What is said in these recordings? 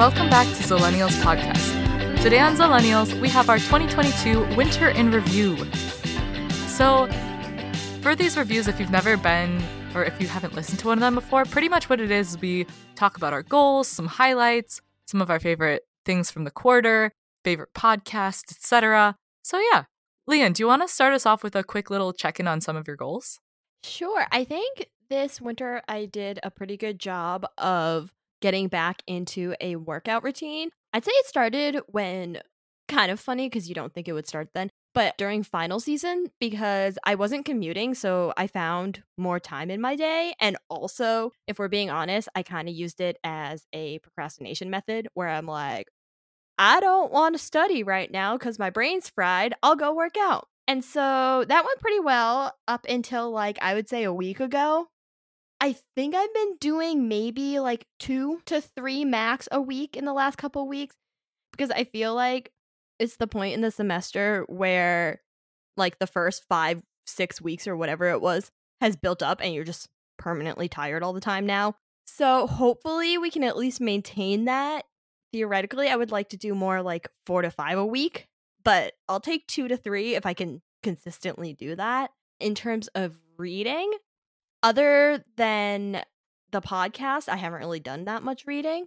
welcome back to Zillennials Podcast. Today on Zillennials, we have our 2022 Winter in Review. So, for these reviews, if you've never been or if you haven't listened to one of them before, pretty much what it is, we talk about our goals, some highlights, some of our favorite things from the quarter, favorite podcasts, etc. So yeah, Leon, do you want to start us off with a quick little check-in on some of your goals? Sure. I think this winter I did a pretty good job of getting back into a workout routine. I'd say it started when kind of funny because you don't think it would start then, but during final season because I wasn't commuting, so I found more time in my day. And also, if we're being honest, I kind of used it as a procrastination method where I'm like, I don't want to study right now because my brain's fried. I'll go work out. And so that went pretty well up until like I would say a week ago. I think I've been doing maybe like two to three max a week in the last couple weeks because I feel like it's the point in the semester where like the first five, six weeks or whatever it was has built up and you're just permanently tired all the time now. So hopefully we can at least maintain that. Theoretically, I would like to do more like four to five a week, but I'll take two to three if I can consistently do that. In terms of reading, other than the podcast, I haven't really done that much reading,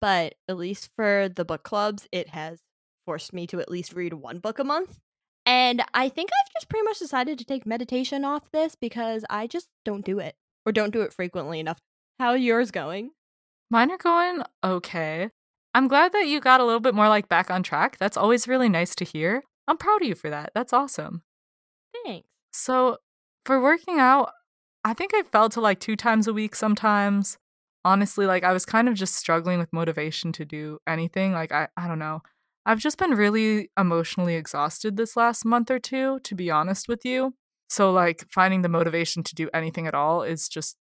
but at least for the book clubs, it has forced me to at least read one book a month. And I think I've just pretty much decided to take meditation off this because I just don't do it or don't do it frequently enough. How are yours going? Mine are going okay. I'm glad that you got a little bit more like back on track. That's always really nice to hear. I'm proud of you for that. That's awesome. Thanks. So, for working out, I think I fell to like two times a week sometimes. Honestly, like I was kind of just struggling with motivation to do anything. Like, I, I don't know. I've just been really emotionally exhausted this last month or two, to be honest with you. So, like, finding the motivation to do anything at all is just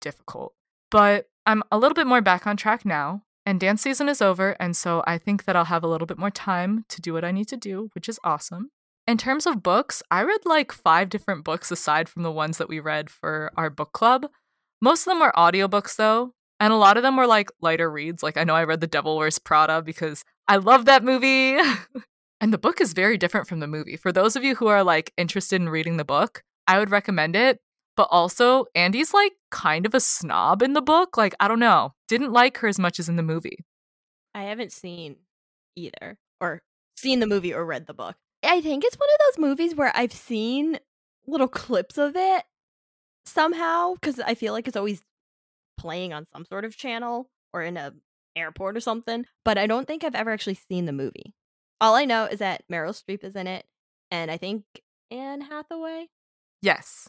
difficult. But I'm a little bit more back on track now, and dance season is over. And so I think that I'll have a little bit more time to do what I need to do, which is awesome. In terms of books, I read like five different books aside from the ones that we read for our book club. Most of them were audiobooks, though, and a lot of them were like lighter reads. Like, I know I read The Devil Wears Prada because I love that movie. and the book is very different from the movie. For those of you who are like interested in reading the book, I would recommend it. But also, Andy's like kind of a snob in the book. Like, I don't know. Didn't like her as much as in the movie. I haven't seen either, or seen the movie or read the book. I think it's one of those movies where I've seen little clips of it somehow because I feel like it's always playing on some sort of channel or in a airport or something, but I don't think I've ever actually seen the movie. All I know is that Meryl Streep is in it, and I think Anne Hathaway. Yes.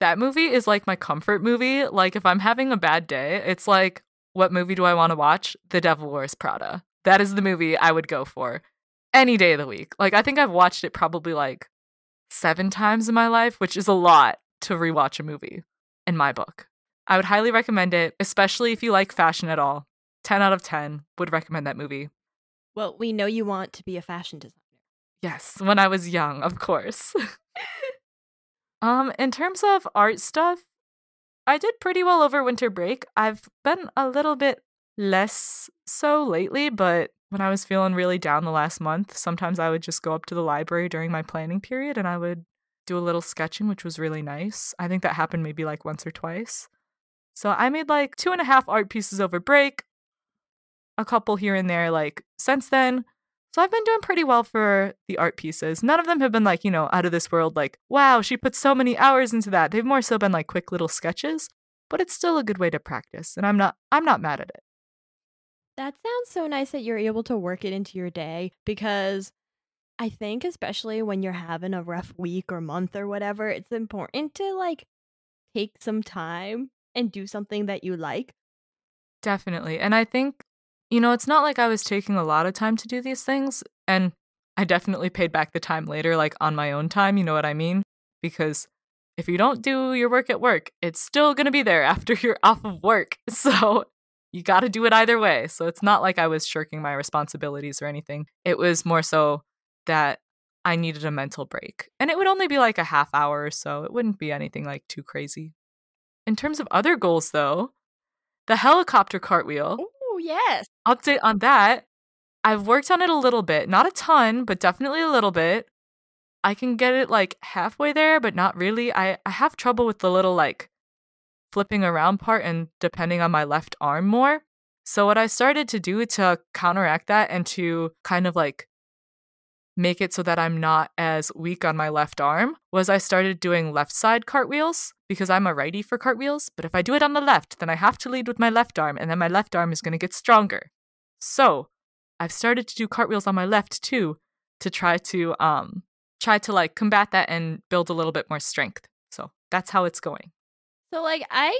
That movie is like my comfort movie. Like, if I'm having a bad day, it's like, what movie do I want to watch? The Devil Wears Prada. That is the movie I would go for any day of the week. Like, I think I've watched it probably like seven times in my life, which is a lot to rewatch a movie in my book. I would highly recommend it, especially if you like fashion at all. 10 out of 10 would recommend that movie. Well, we know you want to be a fashion designer. Yes, when I was young, of course. um, in terms of art stuff, I did pretty well over winter break. I've been a little bit less so lately, but when I was feeling really down the last month, sometimes I would just go up to the library during my planning period and I would do a little sketching, which was really nice. I think that happened maybe like once or twice. So I made like two and a half art pieces over break a couple here and there like since then. So I've been doing pretty well for the art pieces. None of them have been like, you know, out of this world like, wow, she put so many hours into that. They've more so been like quick little sketches, but it's still a good way to practice and I'm not I'm not mad at it. That sounds so nice that you're able to work it into your day because I think especially when you're having a rough week or month or whatever, it's important to like take some time and do something that you like. Definitely. And I think you know, it's not like I was taking a lot of time to do these things, and I definitely paid back the time later, like on my own time, you know what I mean? Because if you don't do your work at work, it's still going to be there after you're off of work. So you got to do it either way. So it's not like I was shirking my responsibilities or anything. It was more so that I needed a mental break. And it would only be like a half hour or so. It wouldn't be anything like too crazy. In terms of other goals, though, the helicopter cartwheel Oh, yes. Update on that. I've worked on it a little bit, not a ton, but definitely a little bit. I can get it like halfway there, but not really. I, I have trouble with the little like flipping around part and depending on my left arm more. So, what I started to do to counteract that and to kind of like make it so that I'm not as weak on my left arm was I started doing left side cartwheels because I'm a righty for cartwheels. But if I do it on the left, then I have to lead with my left arm and then my left arm is going to get stronger. So I've started to do cartwheels on my left too to try to um try to like combat that and build a little bit more strength. So that's how it's going. So like I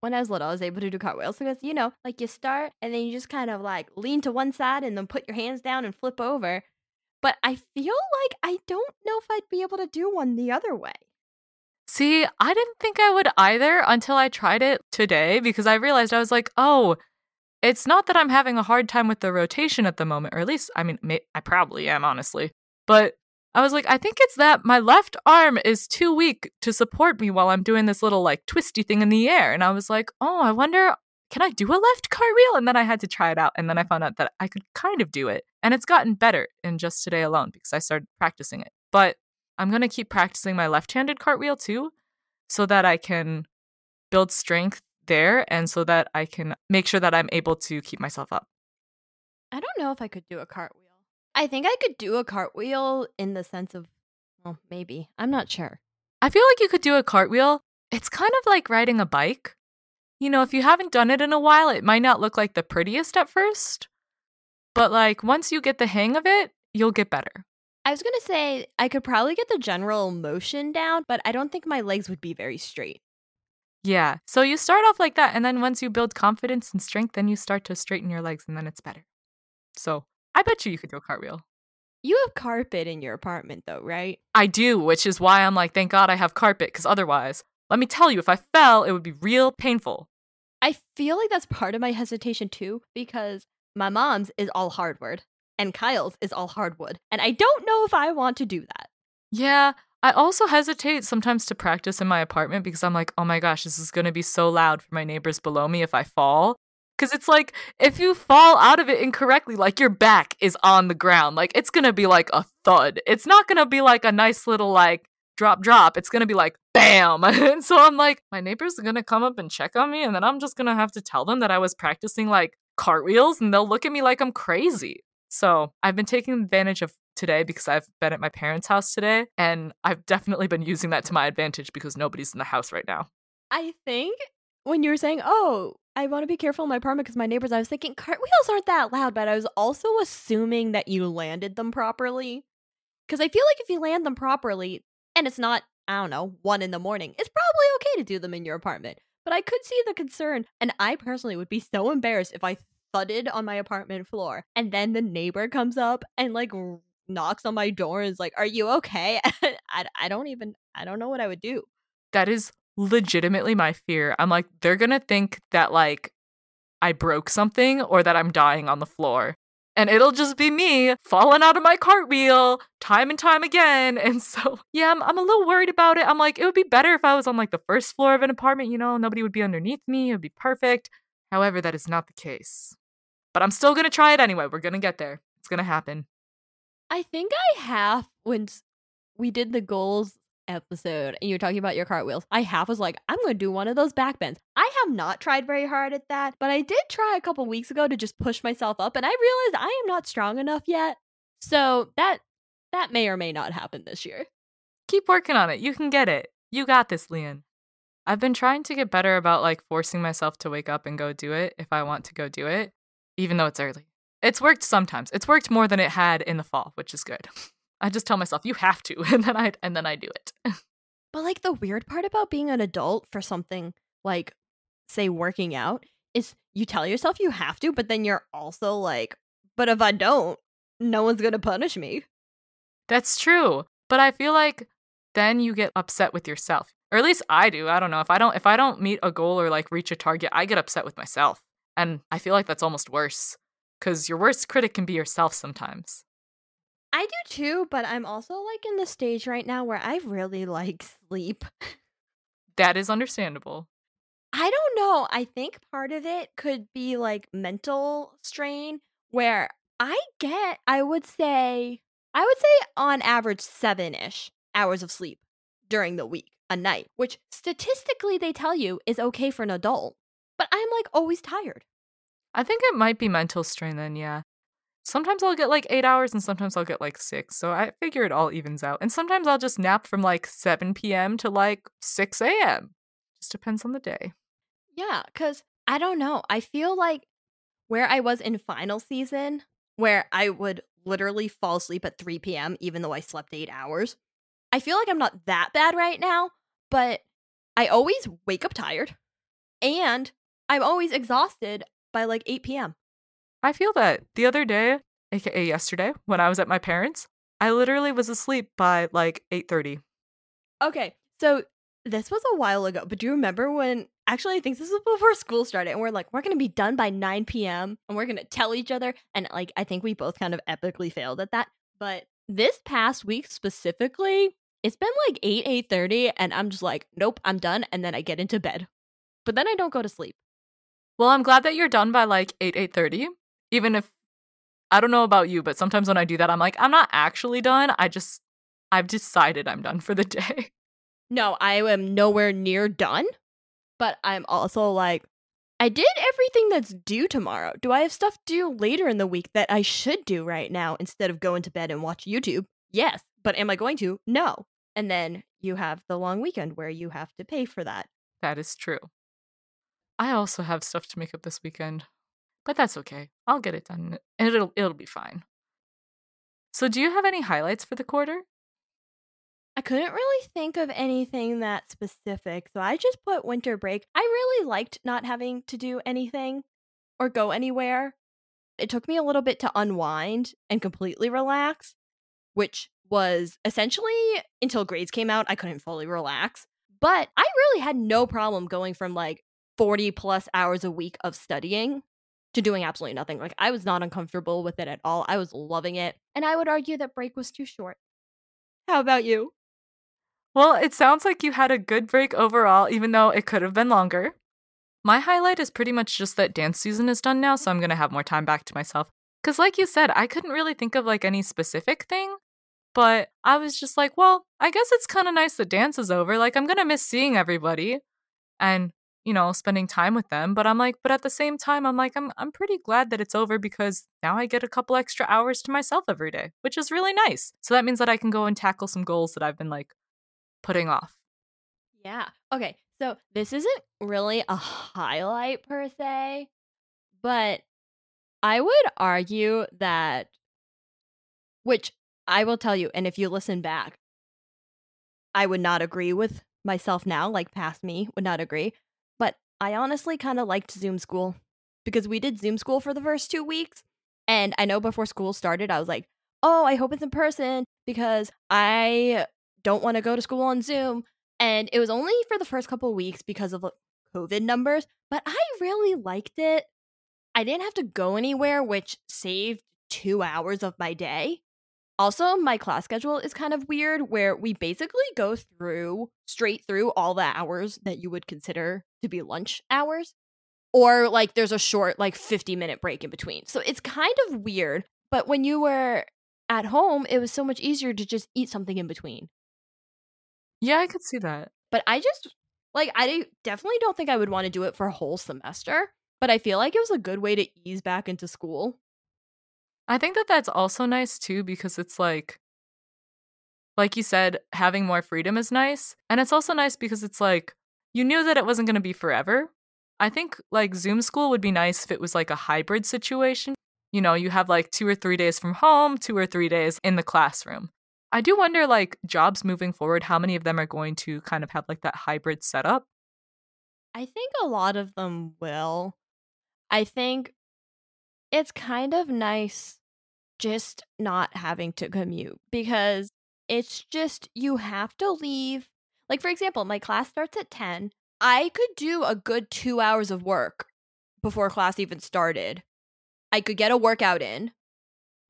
when I was little, I was able to do cartwheels because you know, like you start and then you just kind of like lean to one side and then put your hands down and flip over. But I feel like I don't know if I'd be able to do one the other way. See, I didn't think I would either until I tried it today because I realized I was like, oh, it's not that I'm having a hard time with the rotation at the moment, or at least, I mean, I probably am, honestly. But I was like, I think it's that my left arm is too weak to support me while I'm doing this little like twisty thing in the air. And I was like, oh, I wonder, can I do a left cartwheel? And then I had to try it out. And then I found out that I could kind of do it. And it's gotten better in just today alone because I started practicing it. But I'm going to keep practicing my left handed cartwheel too so that I can build strength there and so that I can make sure that I'm able to keep myself up. I don't know if I could do a cartwheel. I think I could do a cartwheel in the sense of, well, maybe. I'm not sure. I feel like you could do a cartwheel. It's kind of like riding a bike. You know, if you haven't done it in a while, it might not look like the prettiest at first. But like once you get the hang of it, you'll get better. I was going to say I could probably get the general motion down, but I don't think my legs would be very straight. Yeah. So you start off like that. And then once you build confidence and strength, then you start to straighten your legs and then it's better. So I bet you you could do a cartwheel. You have carpet in your apartment, though, right? I do, which is why I'm like, thank God I have carpet, because otherwise, let me tell you, if I fell, it would be real painful. I feel like that's part of my hesitation too, because my mom's is all hardwood and Kyle's is all hardwood. And I don't know if I want to do that. Yeah, I also hesitate sometimes to practice in my apartment because I'm like, oh my gosh, this is going to be so loud for my neighbors below me if I fall. Because it's like, if you fall out of it incorrectly, like your back is on the ground, like it's going to be like a thud. It's not going to be like a nice little, like, drop, drop. It's going to be like, bam. and so I'm like, my neighbors are going to come up and check on me. And then I'm just going to have to tell them that I was practicing like cartwheels and they'll look at me like I'm crazy. So I've been taking advantage of today because I've been at my parents' house today. And I've definitely been using that to my advantage because nobody's in the house right now. I think when you were saying, oh, I want to be careful in my apartment because my neighbors, I was thinking cartwheels aren't that loud, but I was also assuming that you landed them properly. Because I feel like if you land them properly and it's not, I don't know, one in the morning, it's probably okay to do them in your apartment. But I could see the concern, and I personally would be so embarrassed if I thudded on my apartment floor and then the neighbor comes up and like knocks on my door and is like, Are you okay? I, I don't even, I don't know what I would do. That is legitimately my fear. I'm like, they're gonna think that like I broke something or that I'm dying on the floor. And it'll just be me falling out of my cartwheel time and time again. And so, yeah, I'm, I'm a little worried about it. I'm like, it would be better if I was on like the first floor of an apartment, you know, nobody would be underneath me. It would be perfect. However, that is not the case. But I'm still gonna try it anyway. We're gonna get there. It's gonna happen. I think I half when we did the goals episode and you're talking about your cartwheels, I half was like, I'm going to do one of those back bends. I have not tried very hard at that, but I did try a couple weeks ago to just push myself up and I realized I am not strong enough yet. So that that may or may not happen this year. Keep working on it. You can get it. You got this, Leon. I've been trying to get better about like forcing myself to wake up and go do it if I want to go do it, even though it's early. It's worked sometimes. It's worked more than it had in the fall, which is good. I just tell myself you have to, and then I and then I do it. but like the weird part about being an adult for something like say working out is you tell yourself you have to, but then you're also like, but if I don't, no one's going to punish me. That's true. But I feel like then you get upset with yourself. Or at least I do. I don't know. If I don't if I don't meet a goal or like reach a target, I get upset with myself. And I feel like that's almost worse cuz your worst critic can be yourself sometimes. I do too, but I'm also like in the stage right now where I really like sleep. That is understandable. I don't know. I think part of it could be like mental strain where I get, I would say, I would say on average seven ish hours of sleep during the week, a night, which statistically they tell you is okay for an adult. But I'm like always tired. I think it might be mental strain then, yeah. Sometimes I'll get like eight hours and sometimes I'll get like six. So I figure it all evens out. And sometimes I'll just nap from like 7 p.m. to like 6 a.m. Just depends on the day. Yeah, because I don't know. I feel like where I was in final season, where I would literally fall asleep at 3 p.m., even though I slept eight hours, I feel like I'm not that bad right now, but I always wake up tired and I'm always exhausted by like 8 p.m. I feel that the other day, aka yesterday, when I was at my parents', I literally was asleep by like 8:30. Okay, so this was a while ago, but do you remember when actually I think this was before school started and we're like, we're gonna be done by 9 p.m. and we're gonna tell each other and like I think we both kind of epically failed at that. But this past week specifically, it's been like 8, 8:30, and I'm just like, nope, I'm done, and then I get into bed. But then I don't go to sleep. Well, I'm glad that you're done by like 8, 8:30. Even if I don't know about you, but sometimes when I do that, I'm like, I'm not actually done. I just I've decided I'm done for the day. No, I am nowhere near done. But I'm also like, I did everything that's due tomorrow. Do I have stuff due later in the week that I should do right now instead of going to bed and watch YouTube? Yes. But am I going to? No. And then you have the long weekend where you have to pay for that. That is true. I also have stuff to make up this weekend, but that's okay. I'll get it done and it'll it'll be fine. So, do you have any highlights for the quarter? I couldn't really think of anything that specific, so I just put winter break. I really liked not having to do anything or go anywhere. It took me a little bit to unwind and completely relax, which was essentially until grades came out, I couldn't fully relax. But I really had no problem going from like 40 plus hours a week of studying to doing absolutely nothing. Like I was not uncomfortable with it at all. I was loving it. And I would argue that break was too short. How about you? Well, it sounds like you had a good break overall, even though it could have been longer. My highlight is pretty much just that dance season is done now, so I'm going to have more time back to myself. Because, like you said, I couldn't really think of like any specific thing, but I was just like, well, I guess it's kind of nice that dance is over. Like, I'm going to miss seeing everybody and, you know, spending time with them. But I'm like, but at the same time, I'm like, I'm, I'm pretty glad that it's over because now I get a couple extra hours to myself every day, which is really nice. So that means that I can go and tackle some goals that I've been like putting off. Yeah. Okay. So this isn't really a highlight per se, but I would argue that, which I will tell you, and if you listen back, I would not agree with myself now, like past me would not agree. I honestly kind of liked Zoom school because we did Zoom school for the first two weeks. And I know before school started, I was like, oh, I hope it's in person because I don't want to go to school on Zoom. And it was only for the first couple weeks because of COVID numbers, but I really liked it. I didn't have to go anywhere, which saved two hours of my day. Also, my class schedule is kind of weird where we basically go through straight through all the hours that you would consider to be lunch hours. Or like there's a short, like 50 minute break in between. So it's kind of weird. But when you were at home, it was so much easier to just eat something in between. Yeah, I could see that. But I just like I definitely don't think I would want to do it for a whole semester, but I feel like it was a good way to ease back into school. I think that that's also nice too because it's like like you said having more freedom is nice and it's also nice because it's like you knew that it wasn't going to be forever. I think like Zoom school would be nice if it was like a hybrid situation. You know, you have like 2 or 3 days from home, 2 or 3 days in the classroom. I do wonder, like, jobs moving forward, how many of them are going to kind of have like that hybrid setup? I think a lot of them will. I think it's kind of nice just not having to commute because it's just you have to leave. Like, for example, my class starts at 10. I could do a good two hours of work before class even started. I could get a workout in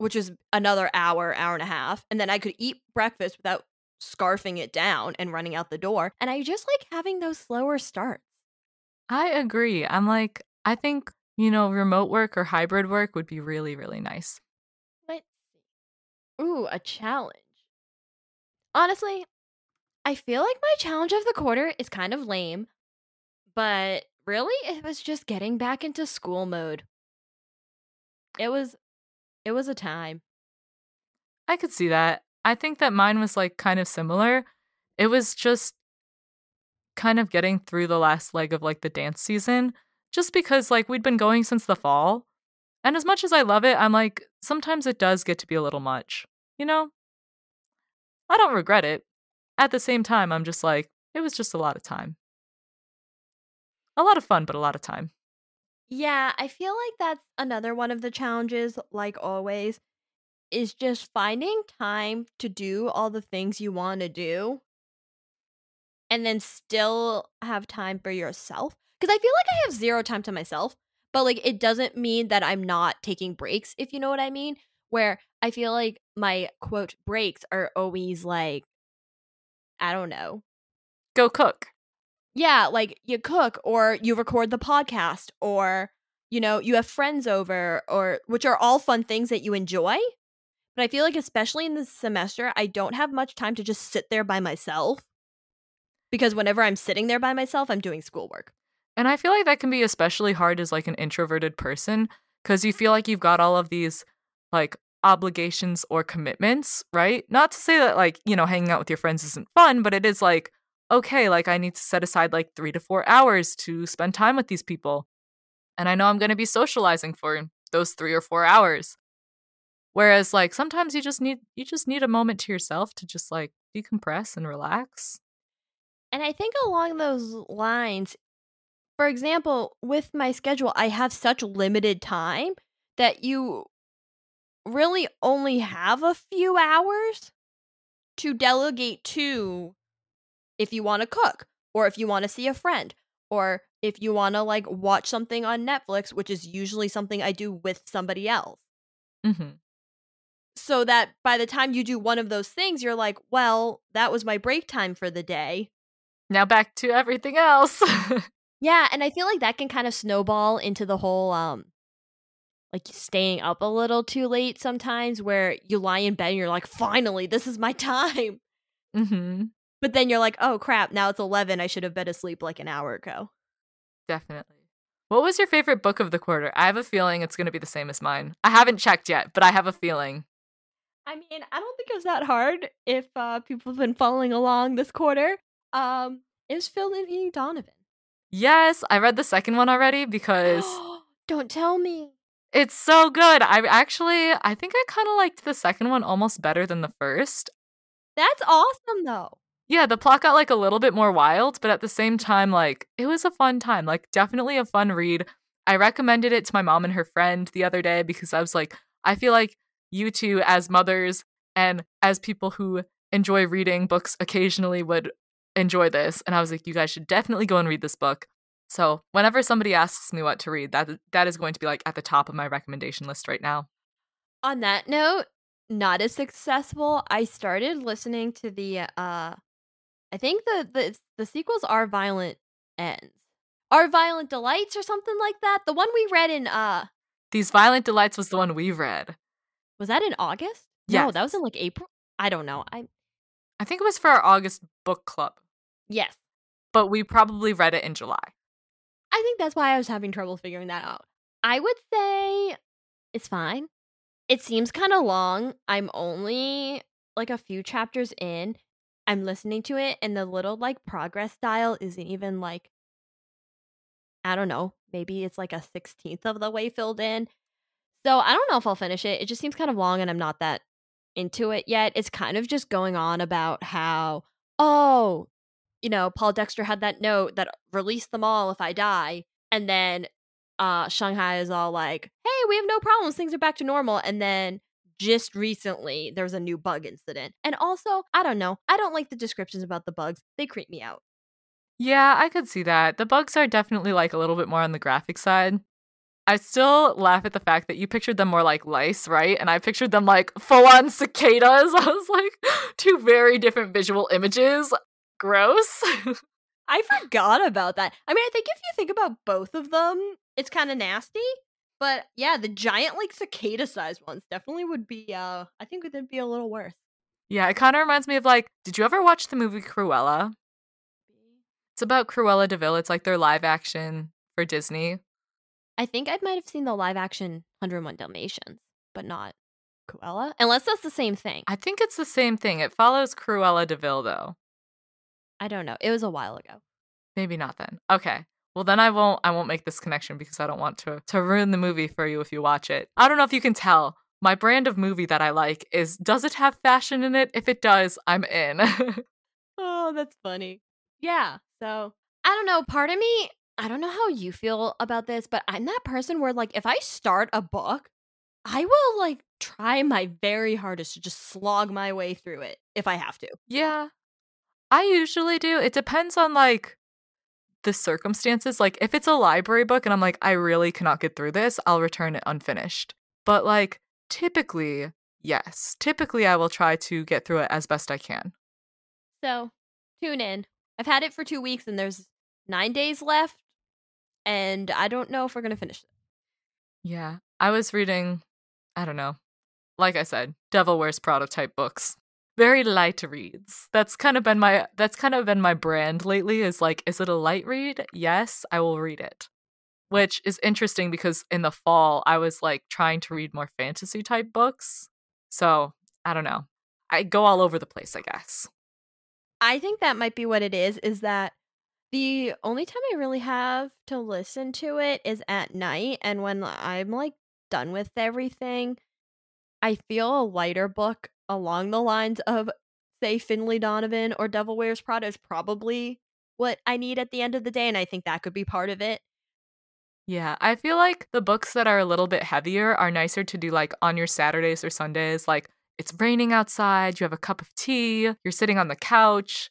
which is another hour, hour and a half. And then I could eat breakfast without scarfing it down and running out the door. And I just like having those slower starts. I agree. I'm like, I think, you know, remote work or hybrid work would be really, really nice. Let's see. Ooh, a challenge. Honestly, I feel like my challenge of the quarter is kind of lame, but really it was just getting back into school mode. It was it was a time. I could see that. I think that mine was like kind of similar. It was just kind of getting through the last leg of like the dance season just because like we'd been going since the fall. And as much as I love it, I'm like sometimes it does get to be a little much. You know? I don't regret it. At the same time, I'm just like it was just a lot of time. A lot of fun, but a lot of time. Yeah, I feel like that's another one of the challenges like always is just finding time to do all the things you want to do and then still have time for yourself because I feel like I have zero time to myself, but like it doesn't mean that I'm not taking breaks, if you know what I mean. Where I feel like my quote breaks are always like, I don't know, Go cook. yeah, like you cook or you record the podcast or you know, you have friends over or which are all fun things that you enjoy. But I feel like especially in this semester, I don't have much time to just sit there by myself. Because whenever I'm sitting there by myself, I'm doing schoolwork. And I feel like that can be especially hard as like an introverted person because you feel like you've got all of these like obligations or commitments, right? Not to say that like, you know, hanging out with your friends isn't fun, but it is like, okay, like I need to set aside like three to four hours to spend time with these people. And I know I'm going to be socializing for those three or four hours. Whereas like sometimes you just need you just need a moment to yourself to just like decompress and relax. And I think along those lines, for example, with my schedule, I have such limited time that you really only have a few hours to delegate to if you want to cook or if you want to see a friend or if you want to like watch something on Netflix, which is usually something I do with somebody else. Mhm. So that by the time you do one of those things, you're like, well, that was my break time for the day. Now back to everything else. Yeah, and I feel like that can kind of snowball into the whole um like staying up a little too late sometimes where you lie in bed and you're like, finally, this is my time. mhm. But then you're like, oh crap, now it's 11. I should have been asleep like an hour ago. Definitely. What was your favorite book of the quarter? I have a feeling it's going to be the same as mine. I haven't checked yet, but I have a feeling. I mean, I don't think it was that hard if uh, people have been following along this quarter. Um, it was Finlay Donovan. Yes, I read the second one already because don't tell me. It's so good. I actually, I think I kind of liked the second one almost better than the first. That's awesome though. Yeah, the plot got like a little bit more wild, but at the same time, like it was a fun time. Like definitely a fun read. I recommended it to my mom and her friend the other day because I was like, I feel like you two, as mothers and as people who enjoy reading books occasionally, would enjoy this. And I was like, you guys should definitely go and read this book. So whenever somebody asks me what to read, that that is going to be like at the top of my recommendation list right now. On that note, not as successful. I started listening to the uh I think the the the sequels are Violent Ends. Are Violent Delights or something like that? The one we read in uh These Violent Delights was the one we read. was that in August? No, that was in like April. I don't know. I I think it was for our August book club, yes. but we probably read it in July. I think that's why I was having trouble figuring that out. I would say it's fine. It seems kind of long. I'm only like a few chapters in. I'm listening to it, and the little like progress dial isn't even like, I don't know, maybe it's like a 16th of the way filled in. So I don't know if I'll finish it. It just seems kind of long, and I'm not that into it yet. It's kind of just going on about how, oh, you know, Paul Dexter had that note that release them all if I die. And then uh Shanghai is all like, hey, we have no problems. Things are back to normal. And then just recently there was a new bug incident. And also, I don't know. I don't like the descriptions about the bugs. They creep me out. Yeah, I could see that. The bugs are definitely like a little bit more on the graphic side. I still laugh at the fact that you pictured them more like lice, right? And I pictured them like full on cicadas. I was like, two very different visual images. Gross. I forgot about that. I mean, I think if you think about both of them, it's kind of nasty. But yeah, the giant like cicada sized ones definitely would be uh I think it'd be a little worse. Yeah, it kind of reminds me of like, did you ever watch the movie Cruella? It's about Cruella de Vil. It's like their live action for Disney. I think I might have seen the live action 101 Dalmatians, but not Cruella. Unless that's the same thing. I think it's the same thing. It follows Cruella de Vil though. I don't know. It was a while ago. Maybe not then. Okay. Well then I won't I won't make this connection because I don't want to to ruin the movie for you if you watch it. I don't know if you can tell. My brand of movie that I like is does it have fashion in it? If it does, I'm in. oh, that's funny. Yeah. So, I don't know, part of me I don't know how you feel about this, but I'm that person where like if I start a book, I will like try my very hardest to just slog my way through it if I have to. Yeah. I usually do. It depends on like the circumstances. Like if it's a library book and I'm like, I really cannot get through this, I'll return it unfinished. But like typically, yes. Typically I will try to get through it as best I can. So tune in. I've had it for two weeks and there's nine days left. And I don't know if we're gonna finish it. Yeah. I was reading, I don't know. Like I said, Devil Wears Prada type books very light reads. That's kind of been my that's kind of been my brand lately is like is it a light read? Yes, I will read it. Which is interesting because in the fall I was like trying to read more fantasy type books. So, I don't know. I go all over the place, I guess. I think that might be what it is is that the only time I really have to listen to it is at night and when I'm like done with everything, I feel a lighter book along the lines of say Finlay Donovan or Devil Wears Prada is probably what I need at the end of the day and I think that could be part of it. Yeah, I feel like the books that are a little bit heavier are nicer to do like on your Saturdays or Sundays like it's raining outside, you have a cup of tea, you're sitting on the couch.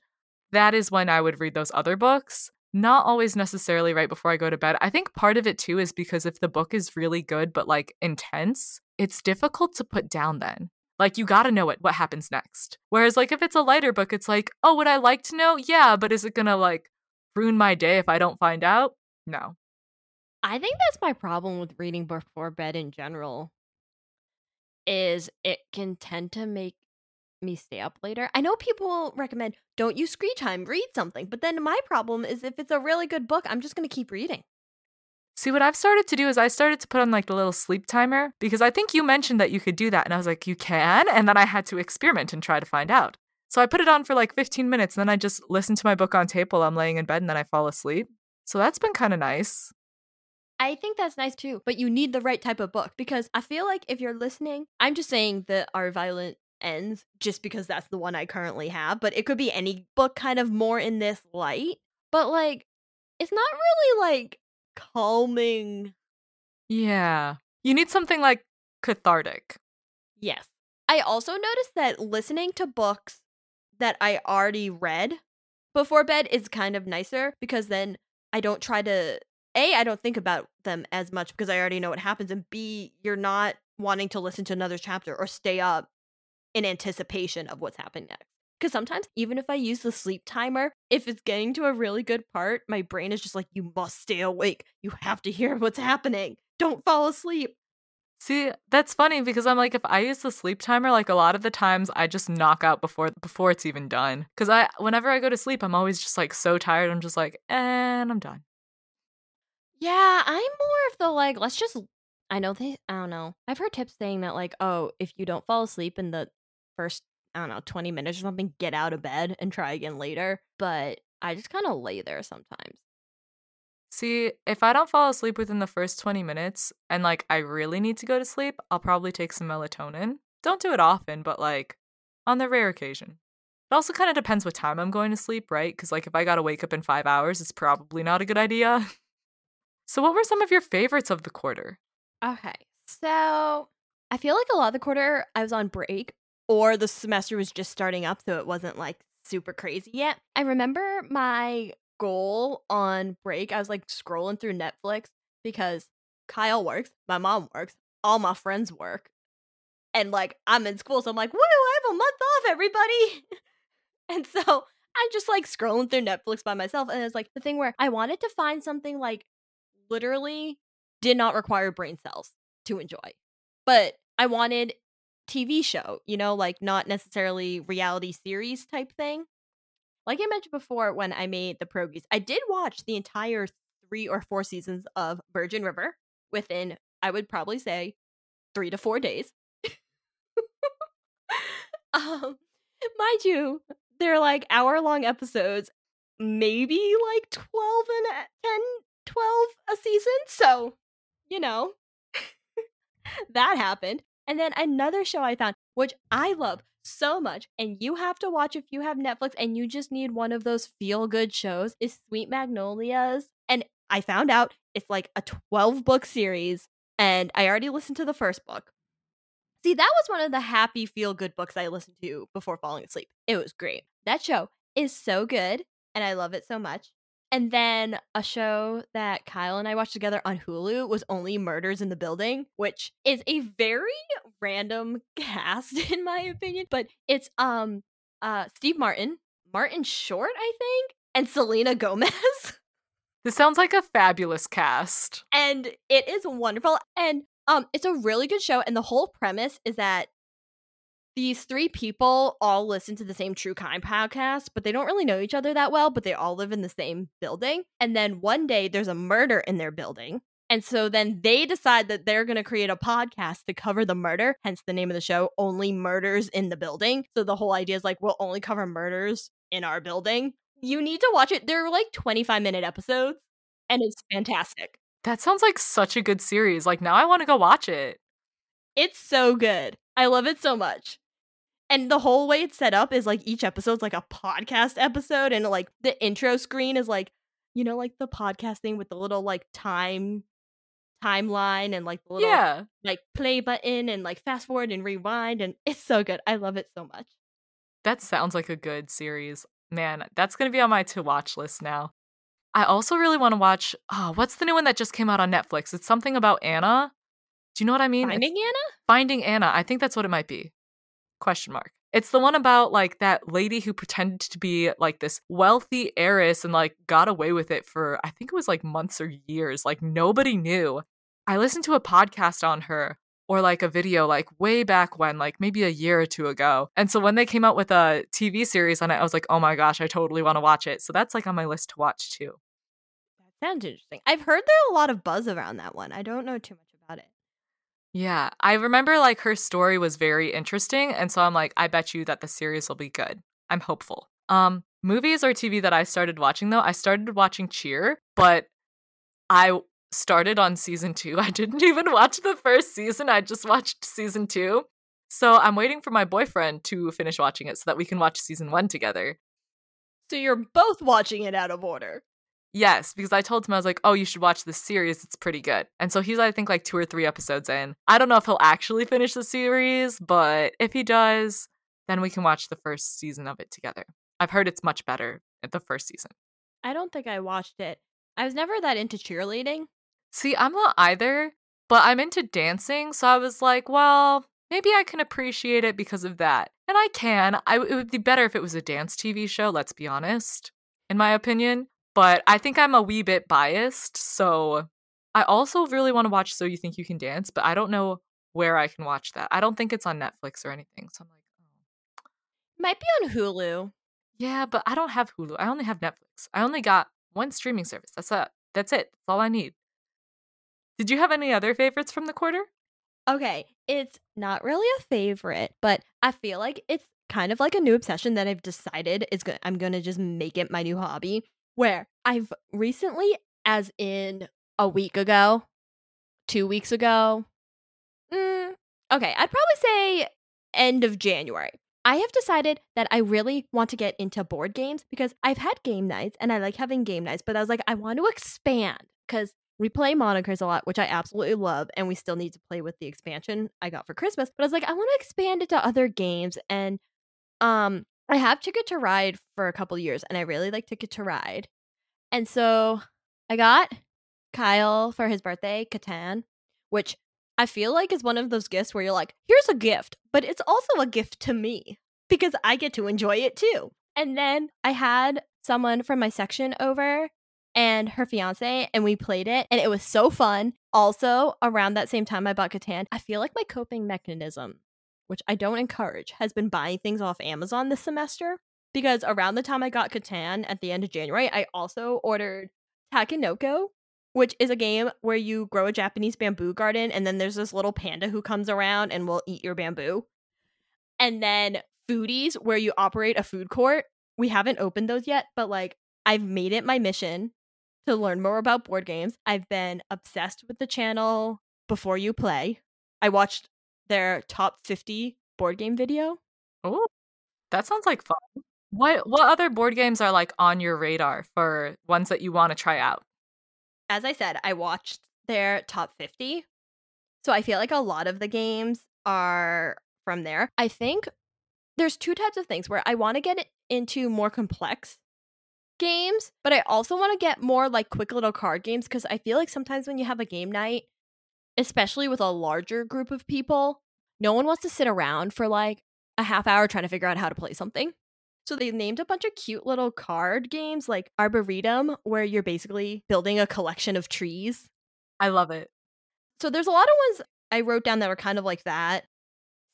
That is when I would read those other books. Not always necessarily right before I go to bed. I think part of it too is because if the book is really good but like intense, it's difficult to put down then. Like you got to know it what happens next. Whereas like if it's a lighter book, it's like, "Oh, would I like to know?" Yeah, but is it to like ruin my day if I don't find out? No. I think that's my problem with reading before bed in general. Is it can tend to make me stay up later. I know people recommend don't use screen time, read something. But then my problem is if it's a really good book, I'm just going to keep reading. See, what I've started to do is I started to put on like the little sleep timer because I think you mentioned that you could do that. And I was like, you can? And then I had to experiment and try to find out. So I put it on for like 15 minutes and then I just listen to my book on tape while I'm laying in bed and then I fall asleep. So that's been kind of nice. I think that's nice too, but you need the right type of book because I feel like if you're listening, I'm just saying that our violent ends just because that's the one I currently have, but it could be any book kind of more in this light. But like, it's not really like calming. Yeah. You need something like cathartic. Yes. I also noticed that listening to books that I already read before bed is kind of nicer because then I don't try to A, I don't think about them as much because I already know what happens and B, you're not wanting to listen to another chapter or stay up in anticipation of what's happening next. Because sometimes, even if I use the sleep timer, if it's getting to a really good part, my brain is just like, you must stay awake. You have to hear what's happening. Don't fall asleep. See, that's funny because I'm like, if I use the sleep timer, like a lot of the times I just knock out before before it's even done. Because I, whenever I go to sleep, I'm always just like so tired. I'm just like, and I'm done. Yeah, I'm more of the like, let's just. I know they. I don't know. I've heard tips saying that like, oh, if you don't fall asleep in the first I don't know, 20 minutes or something, get out of bed and try again later. But I just kind of lay there sometimes. See, if I don't fall asleep within the first 20 minutes and like I really need to go to sleep, I'll probably take some melatonin. Don't do it often, but like on the rare occasion. It also kind of depends what time I'm going to sleep, right? Because like if I gotta wake up in five hours, it's probably not a good idea. so, what were some of your favorites of the quarter? Okay, so I feel like a lot of the quarter I was on break, or the semester was just starting up, so it wasn't like super crazy yet. I remember my goal on break, I was like scrolling through Netflix because Kyle works, my mom works, all my friends work. And like I'm in school, so I'm like, woo, I have a month off, everybody. and so I'm just like scrolling through Netflix by myself, and it's like the thing where I wanted to find something like literally did not require brain cells to enjoy, but I wanted TV show, you know, like not necessarily reality series type thing. Like I mentioned before, when I made the Progies, I did watch the entire three or four seasons of Virgin River within, I would probably say, three to four days. um, mind you, they're like hour long episodes, maybe like 12 and 10, 12 a season. So, you know, that happened. And then another show I found, which I love so much, and you have to watch if you have Netflix and you just need one of those feel good shows, is Sweet Magnolias. And I found out it's like a 12 book series, and I already listened to the first book. See, that was one of the happy feel good books I listened to before falling asleep. It was great. That show is so good, and I love it so much. And then a show that Kyle and I watched together on Hulu was Only Murders in the Building, which is a very random cast in my opinion, but it's um uh Steve Martin, Martin Short, I think, and Selena Gomez. This sounds like a fabulous cast. and it is wonderful and um it's a really good show and the whole premise is that these three people all listen to the same true crime podcast, but they don't really know each other that well, but they all live in the same building. And then one day there's a murder in their building. And so then they decide that they're going to create a podcast to cover the murder, hence the name of the show, Only Murders in the Building. So the whole idea is like, we'll only cover murders in our building. You need to watch it. They're like 25 minute episodes, and it's fantastic. That sounds like such a good series. Like now I want to go watch it. It's so good. I love it so much. And the whole way it's set up is like each episode's like a podcast episode, and like the intro screen is like, you know, like the podcast thing with the little like time timeline and like the little Yeah. like play button and like fast forward and rewind, and it's so good. I love it so much. That sounds like a good series. Man, that's going to be on my to watch list now. I also really want to watch oh, what's the new one that just came out on Netflix? It's something about Anna. Do you know what I mean? It's Finding Anna? Finding Anna. I think that's what it might be. Question mark. It's the one about like that lady who pretended to be like this wealthy heiress and like got away with it for I think it was like months or years. Like nobody knew. I listened to a podcast on her or like a video like way back when, like maybe a year or two ago. And so when they came out with a TV series on it, I was like, oh my gosh, I totally want to watch it. So that's like on my list to watch too. That sounds interesting. I've heard there's a lot of buzz around that one. I don't know too much. Yeah, I remember like her story was very interesting, and so I'm like, I bet you that the series will be good. I'm hopeful. Um, movies or TV that I started watching though, I started watching Cheer, but I started on season two. I didn't even watch the first season. I just watched season two. So I'm waiting for my boyfriend to finish watching it so that we can watch season one together. So you're both watching it out of order. Yes, because I told him I was like, "Oh, you should watch this series. It's pretty good." And so he's I think like 2 or 3 episodes in. I don't know if he'll actually finish the series, but if he does, then we can watch the first season of it together. I've heard it's much better at the first season. I don't think I watched it. I was never that into cheerleading. See, I'm not either, but I'm into dancing, so I was like, well, maybe I can appreciate it because of that. And I can. I, it would be better if it was a dance TV show, let's be honest, in my opinion. But I think I'm a wee bit biased, so I also really want to watch So You Think You Can Dance, but I don't know where I can watch that. I don't think it's on Netflix or anything. So I'm like, oh. Might be on Hulu. Yeah, but I don't have Hulu. I only have Netflix. I only got one streaming service. That's it. That's it. That's all I need. Did you have any other favorites from the quarter? Okay, it's not really a favorite, but I feel like it's kind of like a new obsession that I've decided is going I'm going to just make it my new hobby where I've recently as in a week ago, 2 weeks ago. Mm, okay, I'd probably say end of January. I have decided that I really want to get into board games because I've had game nights and I like having game nights, but I was like, I want to expand because we play monikers a lot, which I absolutely love, and we still need to play with the expansion I got for Christmas. But I was like, I want to expand it to other games, and um, I have Ticket to Ride for a couple years, and I really like Ticket to Ride, and so I got Kyle for his birthday Catan, which I feel like is one of those gifts where you're like, here's a gift, but it's also a gift to me because I get to enjoy it too. And then I had someone from my section over and her fiance, and we played it, and it was so fun. Also, around that same time I bought Catan, I feel like my coping mechanism, which I don't encourage, has been buying things off Amazon this semester. Because around the time I got Catan at the end of January, I also ordered Takenoko, which is a game where you grow a Japanese bamboo garden, and then there's this little panda who comes around and will eat your bamboo. And then Foodies, where you operate a food court. We haven't opened those yet, but like I've made it my mission to learn more about board games. I've been obsessed with the channel Before You Play. I watched their top 50 board game video. Oh, that sounds like fun. What what other board games are like on your radar for ones that you want to try out? As I said, I watched their top 50. So I feel like a lot of the games are from there. I think there's two types of things where I want to get into more complex games, but I also want to get more like quick little card games because I feel like sometimes when you have a game night, especially with a larger group of people, no one wants to sit around for like a half hour trying to figure out how to play something. So they named a bunch of cute little card games like Arboretum, where you're basically building a collection of trees. I love it. So there's a lot of ones I wrote down that were kind of like that,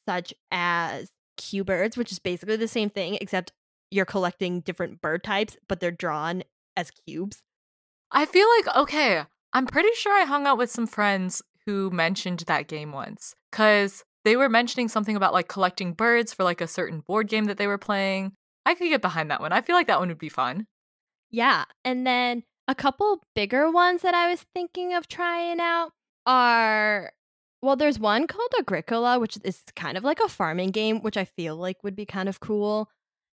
such as Cubirds, which is basically the same thing, except you're collecting different bird types, but they're drawn as cubes. I feel like, okay, I'm pretty sure I hung out with some friends who mentioned that game once because they were mentioning something about like collecting birds for like a certain board game that they were playing. I could get behind that one. I feel like that one would be fun. Yeah. And then a couple bigger ones that I was thinking of trying out are well, there's one called Agricola, which is kind of like a farming game, which I feel like would be kind of cool.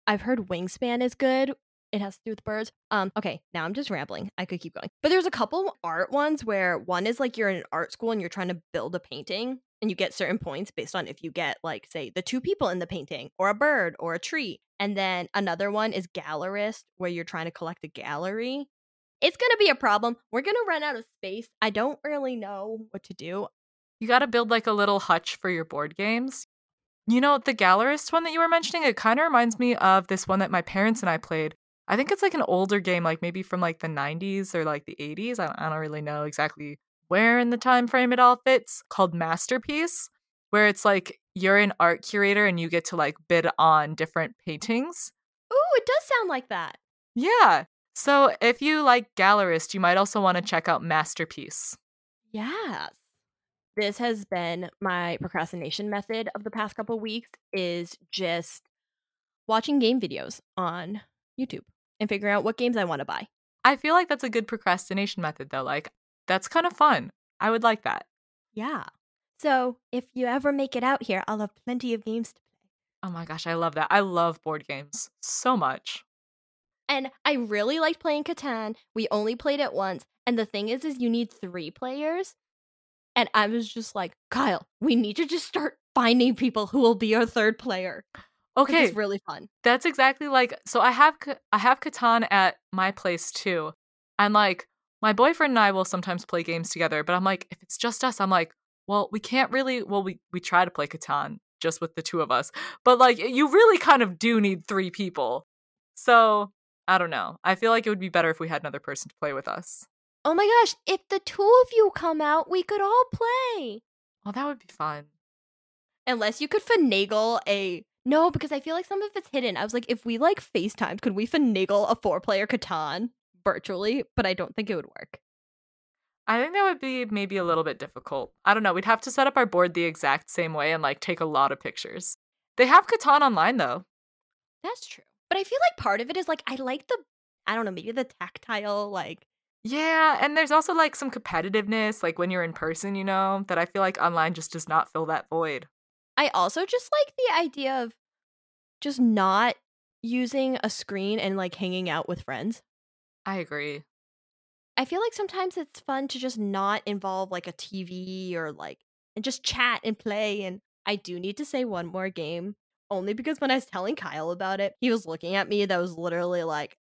I've heard Wingspan is good. It has to do with birds. Um, okay, now I'm just rambling. I could keep going. But there's a couple art ones where one is like you're in an art school and you're trying to build a painting and you get certain points based on if you get like say the two people in the painting or a bird or a tree. And then another one is gallerist where you're trying to collect a gallery. It's going to be a problem. We're going to run out of space. I don't really know what to do. You got to build like a little hutch for your board games. You know, the gallerist one that you were mentioning, it kind of reminds me of this one that my parents and I played. I think it's like an older game, like maybe from like the 90s or like the 80s. I don't, I don't really know exactly where in the time frame it all fits, called Masterpiece, where it's like you're an art curator and you get to like bid on different paintings. Ooh, it does sound like that. Yeah. So if you like gallerist, you might also want to check out Masterpiece. Yes this has been my procrastination method of the past couple weeks is just watching game videos on YouTube and figuring out what games I want to buy. I feel like that's a good procrastination method though. Like that's kind of fun. I would like that. Yeah. So, if you ever make it out here, I'll have plenty of games to play. Oh my gosh, I love that. I love board games so much. And I really liked playing Catan. We only played it once. And the thing is is you need 3 players and I was just like, Kyle, we need to just start finding people who will be our third player. Okay, it's really fun. That's exactly like so. I have I have Catan at my place too, and like my boyfriend and I will sometimes play games together. But I'm like, if it's just us, I'm like, well, we can't really. Well, we we try to play Catan just with the two of us, but like you really kind of do need three people. So I don't know. I feel like it would be better if we had another person to play with us. Oh my gosh, if the two of you come out, we could all play. Well, that would be fun. Unless you could finagle a no, because I feel like some of it's hidden. I was like, if we like FaceTime, could we finagle a four player Catan virtually? But I don't think it would work. I think that would be maybe a little bit difficult. I don't know. We'd have to set up our board the exact same way and like take a lot of pictures. They have Catan online though. That's true. But I feel like part of it is like I like the I don't know, maybe the tactile like yeah, and there's also like some competitiveness, like when you're in person, you know, that I feel like online just does not fill that void. I also just like the idea of just not using a screen and like hanging out with friends. I agree. I feel like sometimes it's fun to just not involve like a TV or like and just chat and play. And I do need to say one more game only because when I was telling Kyle about it, he was looking at me that was literally like,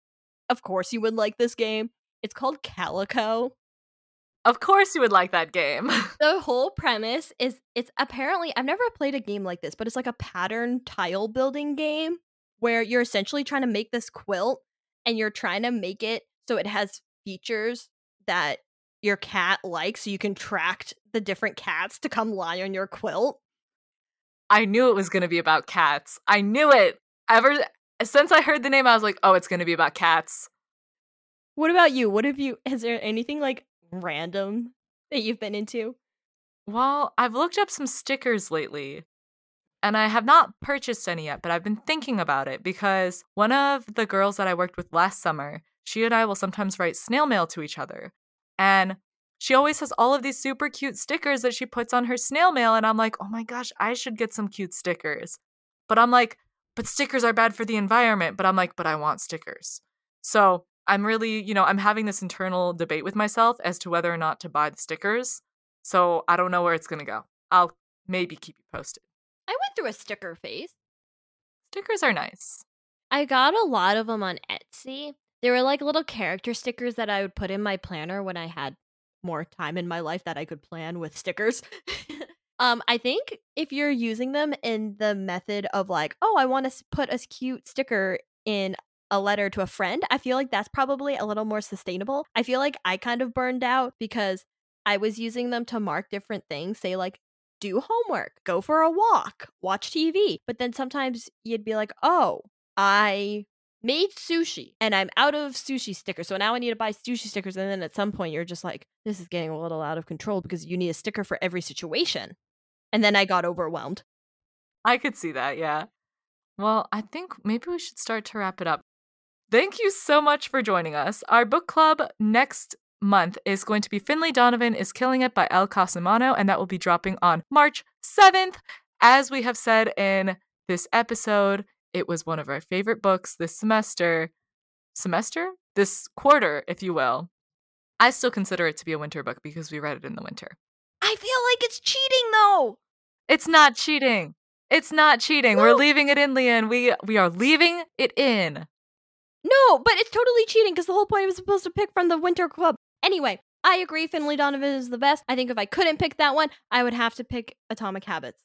Of course you would like this game. It's called Calico. Of course you would like that game. the whole premise is it's apparently I've never played a game like this, but it's like a pattern tile building game where you're essentially trying to make this quilt and you're trying to make it so it has features that your cat likes so you can track the different cats to come lie on your quilt. I knew it was going to be about cats. I knew it. Ever since I heard the name, I was like, oh, it's going to be about cats. What about you? What have you, is there anything like random that you've been into? Well, I've looked up some stickers lately and I have not purchased any yet, but I've been thinking about it because one of the girls that I worked with last summer, she and I will sometimes write snail mail to each other. And she always has all of these super cute stickers that she puts on her snail mail. And I'm like, oh my gosh, I should get some cute stickers. But I'm like, but stickers are bad for the environment. But I'm like, but I want stickers. So I'm really, you know, I'm having this internal debate with myself as to whether or not to buy the stickers. So I don't know where it's going to go. I'll maybe keep you posted. I went through a sticker phase. Stickers are nice. I got a lot of them on Etsy. They were like little character stickers that I would put in my planner when I had more time in my life that I could plan with stickers. um, I think if you're using them in the method of like, oh, I want to put a cute sticker in a letter to a friend, I feel like that's probably a little more sustainable. I feel like I kind of burned out because I was using them to mark different things, say like do homework, go for a walk, watch TV. But then sometimes you'd be like, oh, I made sushi and I'm out of sushi stickers. So now I need to buy sushi stickers. And then at some point, you're just like, this is getting a little out of control because you need a sticker for every situation. And then I got overwhelmed. I could see that. Yeah. Well, I think maybe we should start to wrap it up. Thank you so much for joining us. Our book club next month is going to be Finlay Donovan is Killing It by Elle Cosimano, and that will be dropping on March 7th. As we have said in this episode, it was one of our favorite books this semester. Semester? This quarter, if you will. I still consider it to be a winter book because we read it in the winter. I feel like it's cheating though. It's not cheating. It's not cheating. No. We're leaving it in, Leanne. We we are leaving it in. No, but it's totally cheating because the whole point was supposed to pick from the winter club. Anyway, I agree Finlay Donovan is the best. I think if I couldn't pick that one, I would have to pick Atomic Habits.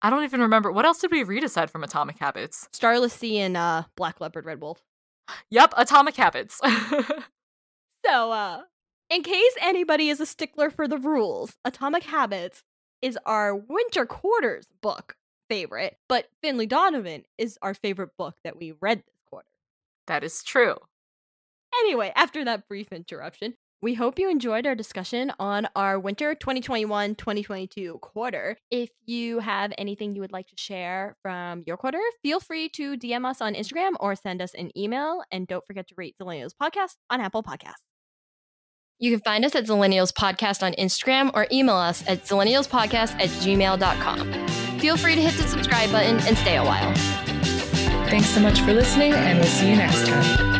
I don't even remember. What else did we read aside from Atomic Habits? Starless Sea and uh, Black Leopard Red Wolf. Yep, Atomic Habits. so, uh, in case anybody is a stickler for the rules, Atomic Habits is our winter quarters book favorite, but Finlay Donovan is our favorite book that we read this. That is true. Anyway, after that brief interruption, we hope you enjoyed our discussion on our winter 2021 2022 quarter. If you have anything you would like to share from your quarter, feel free to DM us on Instagram or send us an email. And don't forget to rate Zillennials Podcast on Apple Podcasts. You can find us at Zillennials Podcast on Instagram or email us at zillennialspodcast at gmail.com. Feel free to hit the subscribe button and stay a while. Thanks so much for listening, and we'll see you next time.